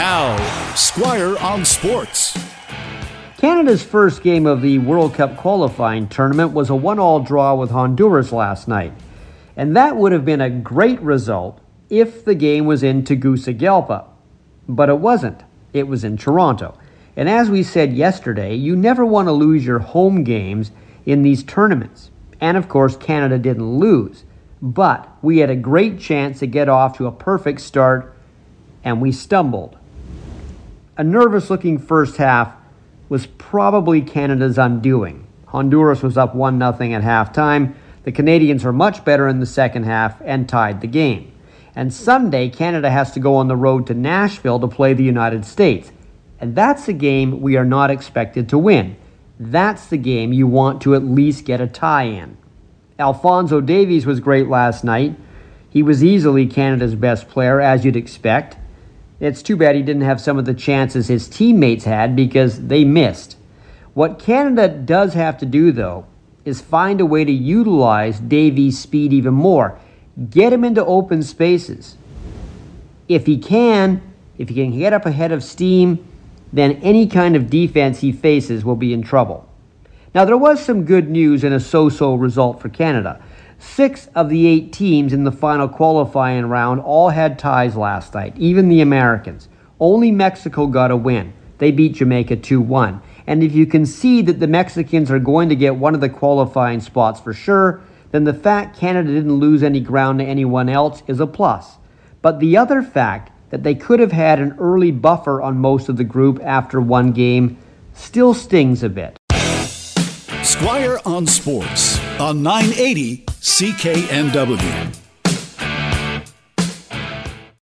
Now, Squire on Sports. Canada's first game of the World Cup qualifying tournament was a one-all draw with Honduras last night. And that would have been a great result if the game was in Tegucigalpa. But it wasn't. It was in Toronto. And as we said yesterday, you never want to lose your home games in these tournaments. And of course, Canada didn't lose. But we had a great chance to get off to a perfect start, and we stumbled. A nervous looking first half was probably Canada's undoing. Honduras was up 1 0 at halftime. The Canadians were much better in the second half and tied the game. And Sunday, Canada has to go on the road to Nashville to play the United States. And that's a game we are not expected to win. That's the game you want to at least get a tie in. Alphonso Davies was great last night. He was easily Canada's best player, as you'd expect. It's too bad he didn't have some of the chances his teammates had because they missed. What Canada does have to do, though, is find a way to utilize Davies' speed even more. Get him into open spaces. If he can, if he can get up ahead of steam, then any kind of defense he faces will be in trouble. Now, there was some good news in a so so result for Canada. Six of the eight teams in the final qualifying round all had ties last night, even the Americans. Only Mexico got a win. They beat Jamaica 2 1. And if you can see that the Mexicans are going to get one of the qualifying spots for sure, then the fact Canada didn't lose any ground to anyone else is a plus. But the other fact that they could have had an early buffer on most of the group after one game still stings a bit. Squire on Sports on 980 CKNW.